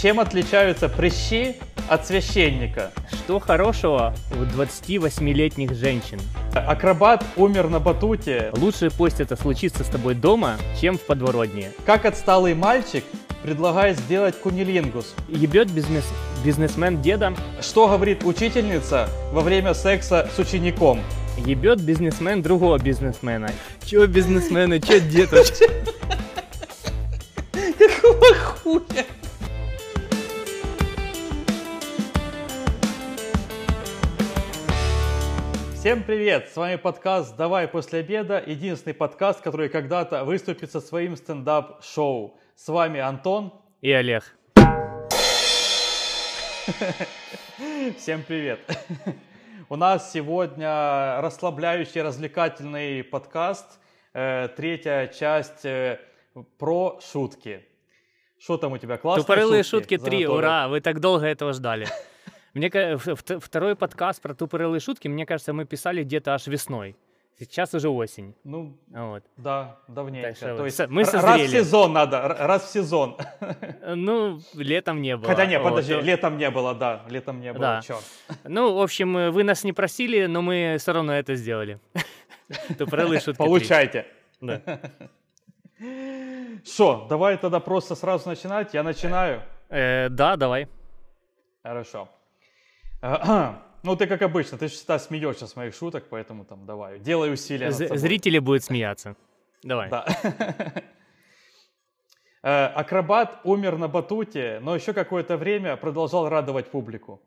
Чем отличаются прыщи от священника? Что хорошего у 28-летних женщин? Акробат умер на батуте. Лучше пусть это случится с тобой дома, чем в подворотне. Как отсталый мальчик предлагает сделать кунилингус? Ебет бизнес... бизнесмен деда, Что говорит учительница во время секса с учеником? ебет бизнесмен другого бизнесмена. Чё бизнесмена, чё дед вообще? Какого хуя? Всем привет! С вами подкаст «Давай после обеда», единственный подкаст, который когда-то выступит со своим стендап-шоу. С вами Антон. И Олег. Всем привет! У нас сегодня расслабляющий, развлекательный подкаст, э, третья часть э, про шутки. Что там у тебя, классные Тупорылые шутки 3, Золотой ура, вы так долго этого ждали. Мне второй подкаст про тупорылые шутки, мне кажется, мы писали где-то аж весной. Сейчас уже осень. Ну, Вот. да, давненько. Так что То есть мы р- раз в созрели. сезон надо, раз в сезон. Ну, летом не было. Хотя не, Вот. подожди, летом не было, да, летом не было, Да. чёрт. Ну, в общем, э, вы нас не просили, но мы все равно это сделали. Тупорылые шутки 3. Получайте. Да. Что, давай тогда просто сразу начинать, я начинаю. Э, Да, давай. Хорошо. Ну, ты как обычно, ты всегда смеешься с моих шуток, поэтому там давай, делай усилия. Зрители будут смеяться. Давай. Да. Э, Акробат умер на батуте, но еще какое-то время продолжал радовать публику.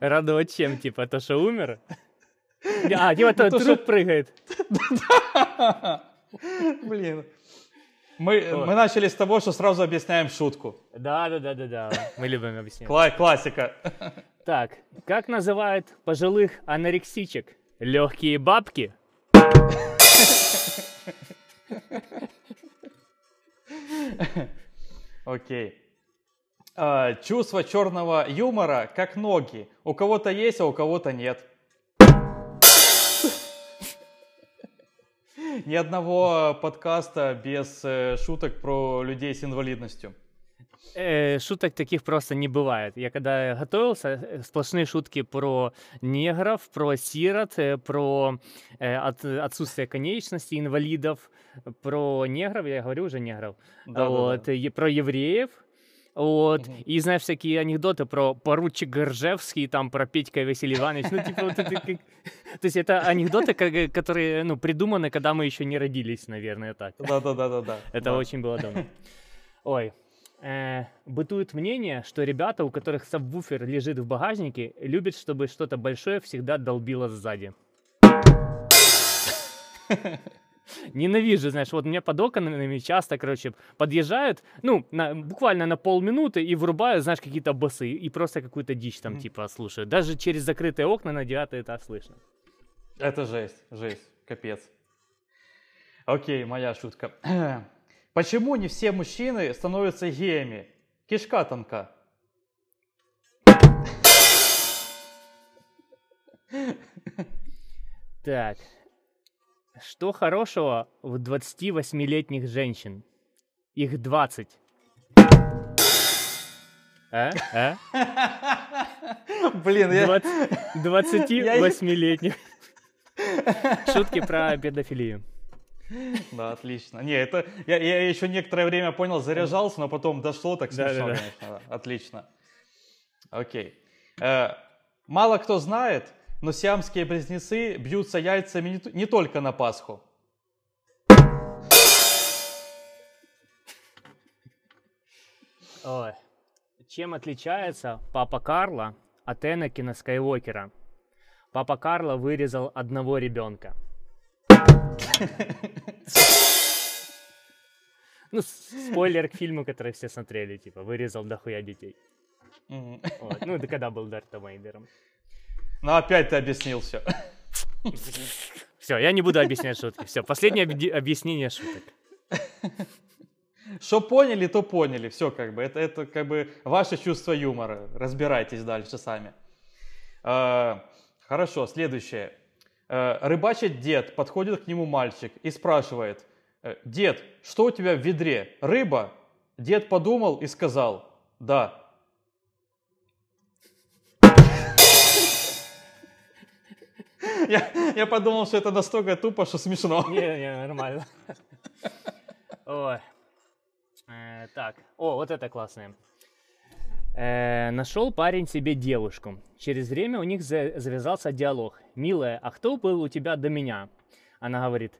Радовать чем, типа, то, что умер? А, типа, то, то, труп прыгает. Блин. Мы, мы начали с того, что сразу объясняем шутку. Да, да, да, да, да. Мы любим объяснять. Кла- классика. Так, как называют пожилых анорексичек? Легкие бабки? Окей. А, чувство черного юмора как ноги. У кого-то есть, а у кого-то нет. Ни одного подкаста без э, шуток про людей с инвалидностью. Э, шуток таких просто не бывает. Я когда готовился, э, сплошные шутки про негров, про сирот, про от- отсутствие конечностей, инвалидов, про негров, я говорю уже негров, Да-да-да. вот, е- про евреев, вот, Мгм. и знаю всякие анекдоты про поручик Горжевский, там про Петька Василий Иванович, ну, типа, вот это как... То есть это анекдоты, как- которые, ну, придуманы, когда мы еще не родились, наверное, так. Да-да-да-да-да. Это Да. очень было давно. Ой. э, бытует мнение, что ребята, у которых сабвуфер лежит в багажнике, любят, чтобы что-то большое всегда долбило сзади. Ненавижу, знаешь, вот у меня под окнами часто, короче, подъезжают, ну, на, буквально на полминуты и врубают, знаешь, какие-то басы и просто какую-то дичь там, типа, слушают. Даже через закрытые окна на девятый этаж слышно. Это жесть, жесть, капец. Окей, моя шутка. Почему не все мужчины становятся геями? Кишка тонка. Так. Что хорошего в 28-летних женщин? Их 20. А? А? Блин, я... 20 28-летних. Шутки про педофилию. Да, отлично. Не, это... Я, я еще некоторое время понял, заряжался, но потом дошло, так смешно, Да-да-да. конечно. да. Отлично. Окей. Э, мало кто знает, но сиамские близнецы бьются яйцами не, только на Пасху. Ой. Чем отличается папа Карла от Энакина Скайуокера? Папа Карла вырезал одного ребенка. Ну, спойлер к фильму, который все смотрели, типа, вырезал дохуя детей. Мгм. Вот. Ну, это когда был Дартом Вейдером. Ну, опять ты объяснил все. Все, я не буду объяснять шутки. Все, последнее объяснение шуток. Что поняли, то поняли. Все как бы. Это, это как бы ваше чувство юмора. Разбирайтесь дальше сами. Э, хорошо, следующее. Э, рыбачит дед, подходит к нему мальчик и спрашивает, Э, Дед, что у тебя в ведре? Рыба? Дед подумал и сказал, да. Я, я подумал, что это настолько тупо, что смешно. Не, не, нормально. Ой. Э, так, о, вот это классное. Э, нашел парень себе девушку. Через время у них за- завязался диалог. «Милая, а кто был у тебя до меня?» Она говорит,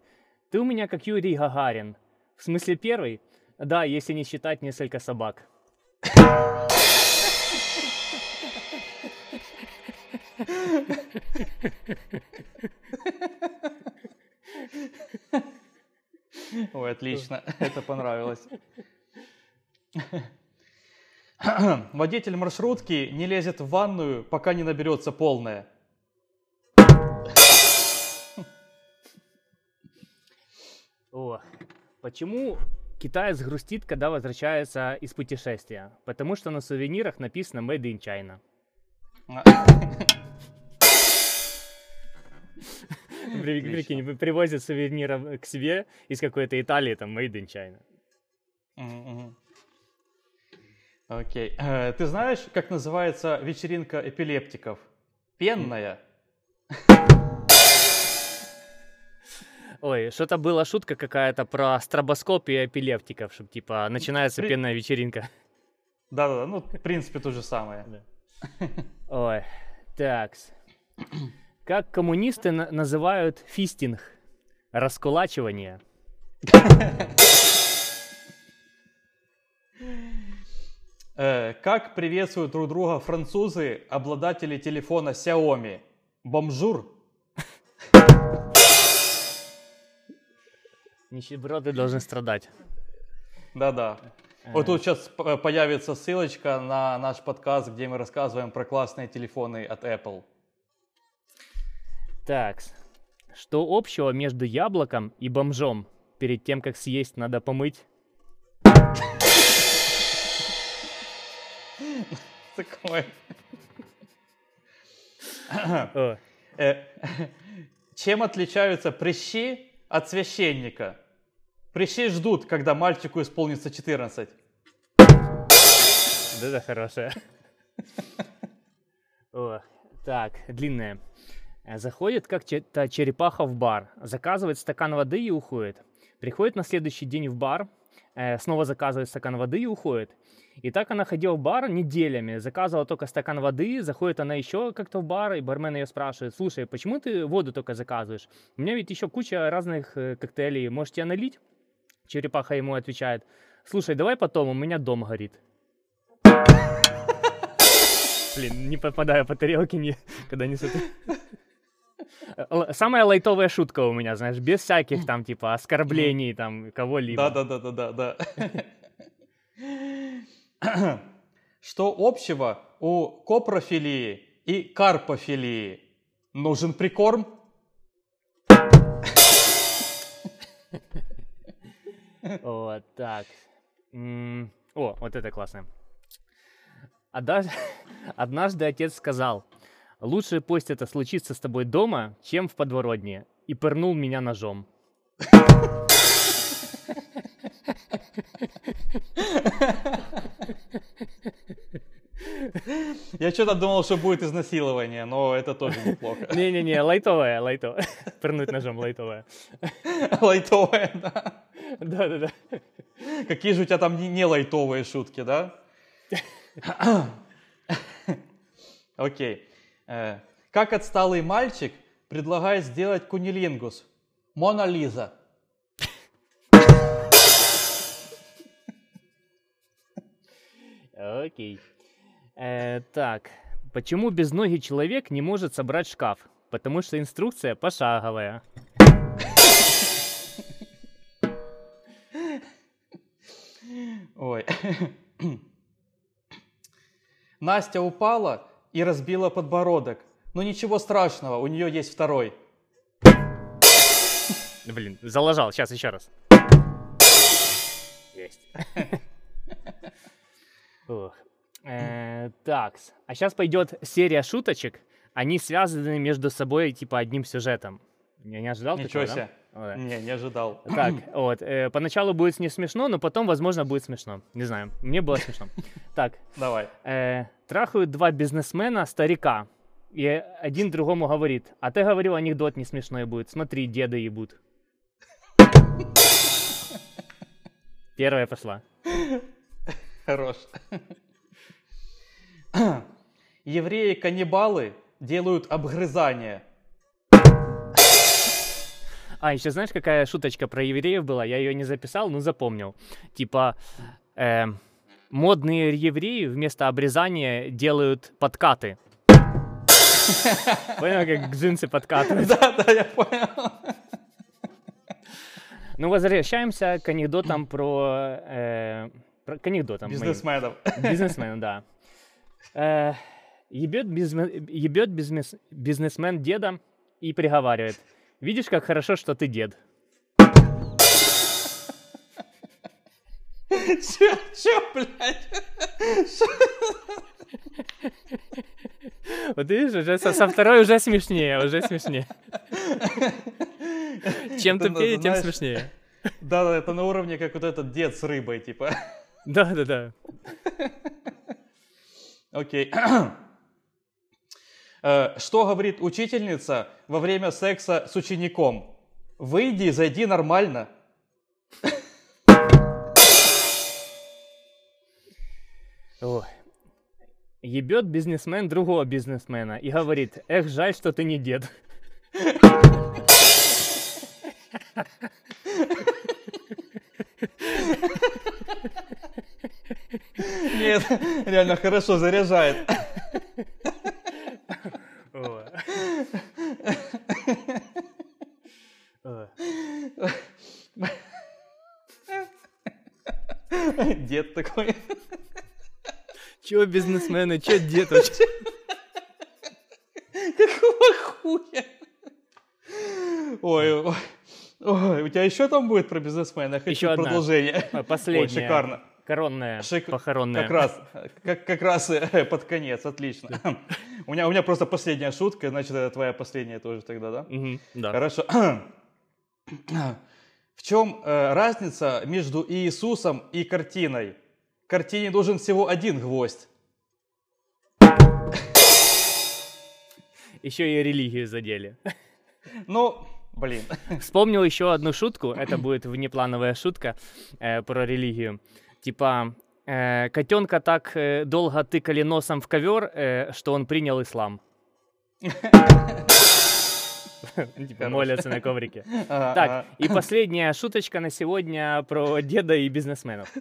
«Ты у меня как Юрий Гагарин». «В смысле первый?» «Да, если не считать несколько собак». Ой, отлично, это понравилось. Водитель маршрутки не лезет в ванную, пока не наберется полная. О, почему китаец грустит, когда возвращается из путешествия? Потому что на сувенирах написано «Made in China». Отлично. Прикинь, привозят сувениры к себе из какой-то Италии, там «Made in China». Окей. Э, Ты знаешь, как называется вечеринка эпилептиков? Пенная. Ой, что-то была шутка какая-то про стробоскоп и эпилептиков, чтобы типа начинается При- пенная вечеринка. Да-да-да, ну, в принципе, то же самое. Ой, такс. Как коммунисты на- называют фистинг? Раскулачивание. Э, Как приветствуют друг друга французы, обладатели телефона Xiaomi? Бомжур? Нищеброды должны страдать. Да-да. Вот тут сейчас появится ссылочка на наш подкаст, где мы рассказываем про классные телефоны от Apple. Такс. Что общего между яблоком и бомжом? Перед тем, как съесть, надо помыть. Такое. Э, Чем отличаются прыщи от священника? Прыщи ждут, когда мальчику исполнится 14. вот это хорошая. О, так, длинная. Э, Заходит как-то черепаха в бар, заказывает стакан воды и уходит. Приходит на следующий день в бар, э, снова заказывает стакан воды и уходит. И так она ходила в бар неделями, заказывала только стакан воды, заходит она еще как-то в бар, и бармен ее спрашивает, слушай, почему ты воду только заказываешь? У меня ведь еще куча разных э, коктейлей, может тебе налить? Черепаха ему отвечает, слушай, давай потом, у меня дом горит. Блин, не попадаю по тарелке, не, когда несут. Л- Самая лайтовая шутка у меня, знаешь, без всяких там, типа, оскорблений там кого-либо. Да-да-да-да-да. Что общего у копрофилии и карпофилии? Нужен прикорм? Вот так. О, вот это классно. Однажды отец сказал, лучше пусть это случится с тобой дома, чем в подворотне, и пырнул меня ножом. Я что-то думал, что будет изнасилование, но это тоже неплохо. Не-не-не, лайтовая, лайтовая. Пырнуть ножом лайтовая. Лайтовое, да. Да-да-да. Какие же у тебя там не лайтовые шутки, да? Окей. Э, Как отсталый мальчик предлагает сделать кунилингус? Мона Лиза. Окей. Э, так, почему безногий человек не может собрать шкаф? Потому что инструкция пошаговая. Ой. Настя упала и разбила подбородок. Но ничего страшного, у нее есть второй. Блин, залажал. Сейчас еще раз. Есть. Ох. Э, такс. А сейчас пойдет серия шуточек. Они связаны между собой типа одним сюжетом. Я не ожидал Ничего такого, да? себе. Вот. Не, не ожидал. Так, вот. э, поначалу будет не смешно, но потом, возможно, будет смешно. Не знаю. Мне было смешно. Так, Давай. э, трахают два бизнесмена старика. И один другому говорит, а ты говорил, анекдот не смешной будет. Смотри, деда ебут. Первая пошла. Хорош. Евреи-каннибалы делают обгрызание. А, еще знаешь, какая шуточка про евреев была? Я ее не записал, но запомнил. Типа, э, модные евреи вместо обрезания делают подкаты. Понял, как джинсы подкатывают? Да, да, я понял. Ну, возвращаемся к анекдотам про... э, про- к анекдотам. моим. Бизнесменов. Бизнесмен, да. Э, ебет, бизнес- ебет бизнес- бизнесмен деда и приговаривает. Видишь, как хорошо, что ты дед. Чё, чё, блядь? Вот видишь, уже со, со второй уже смешнее, уже смешнее. Чем тупее, тем смешнее. Да, да, это на уровне, как вот этот дед с рыбой, типа. Да-да-да. Окей. Э, Что говорит учительница во время секса с учеником? Выйди и зайди нормально. Ой. Ебет бизнесмен другого бизнесмена и говорит, эх, жаль, что ты не дед. Нет, реально хорошо заряжает. Ой. Ой. Дед такой. Чё бизнесмены, чё дед вообще? Какого хуя? Ой, ой. Ой, у тебя еще там будет про бизнесмена? Я хочу одна. продолжение. Последняя. Ой, шикарно. Коронная, Шик- похоронная. Как раз, как, как раз э, под конец, отлично. У меня, у меня просто последняя шутка, значит, это твоя последняя тоже тогда, да? Мгм, да. Хорошо. В чем э, разница между Иисусом и картиной? Картине нужен всего один гвоздь. Еще и религию задели. Ну, блин. Вспомнил еще одну шутку, это будет внеплановая шутка э, про религию. Типа, э, котенка так э, долго тыкали носом в ковер, э, что он принял ислам. Типа молятся на коврике. Так, и последняя шуточка на сегодня про деда и бизнесменов.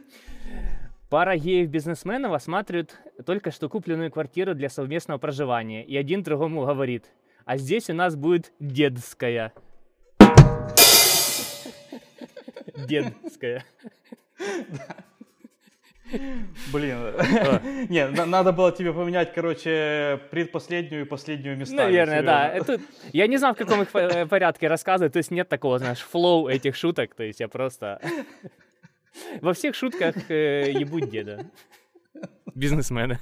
Пара геев-бизнесменов осматривают только что купленную квартиру для совместного проживания, и один другому говорит, а здесь у нас будет дедская. Дедская. Блин. Не, на- надо было тебе поменять, короче, предпоследнюю и последнюю местами. Наверное, да. я не знаю, в каком их э, порядке рассказывать, то есть нет такого, знаешь, флоу этих шуток, то есть я просто... Во всех шутках э, ебут деда. Бизнесмены.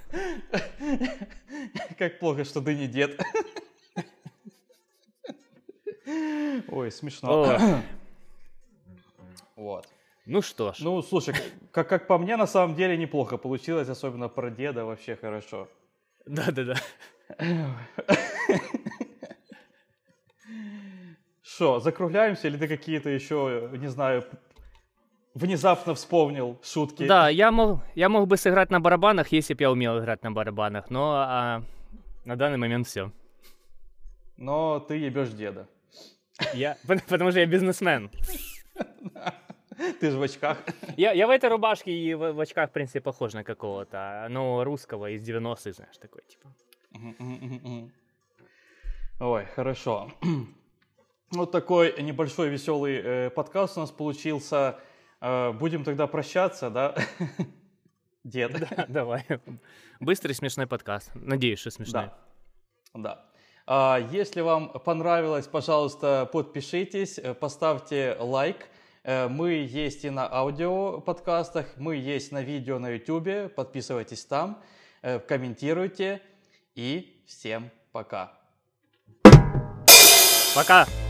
Как плохо, что ты не дед. Ой, смешно. Вот. Ну что ж. Ну, слушай, как, как по мне, на самом деле неплохо получилось, особенно про деда, вообще хорошо. Да-да-да. Что, закругляемся или ты какие-то еще, не знаю, внезапно вспомнил шутки? Да, я мог, я мог бы сыграть на барабанах, если бы я умел играть на барабанах, но а, на данный момент все. Но ты ебешь деда. Я, пот- потому что я бизнесмен. Ты же в очках. Я, я в этой рубашке и в, в очках, в принципе, похож на какого-то, ну, русского из 90-х, знаешь, такой, типа. Ой, хорошо. Вот такой небольшой веселый э, подкаст у нас получился. Э, будем тогда прощаться, да? Дед. Да, давай. Быстрый смешной подкаст. Надеюсь, что смешной. Да. Да. А, Если вам понравилось, пожалуйста, подпишитесь, э, поставьте лайк. Э, Мы есть и на аудио подкастах, мы есть на видео на YouTube. Подписывайтесь там, э, комментируйте. И всем пока. Пока!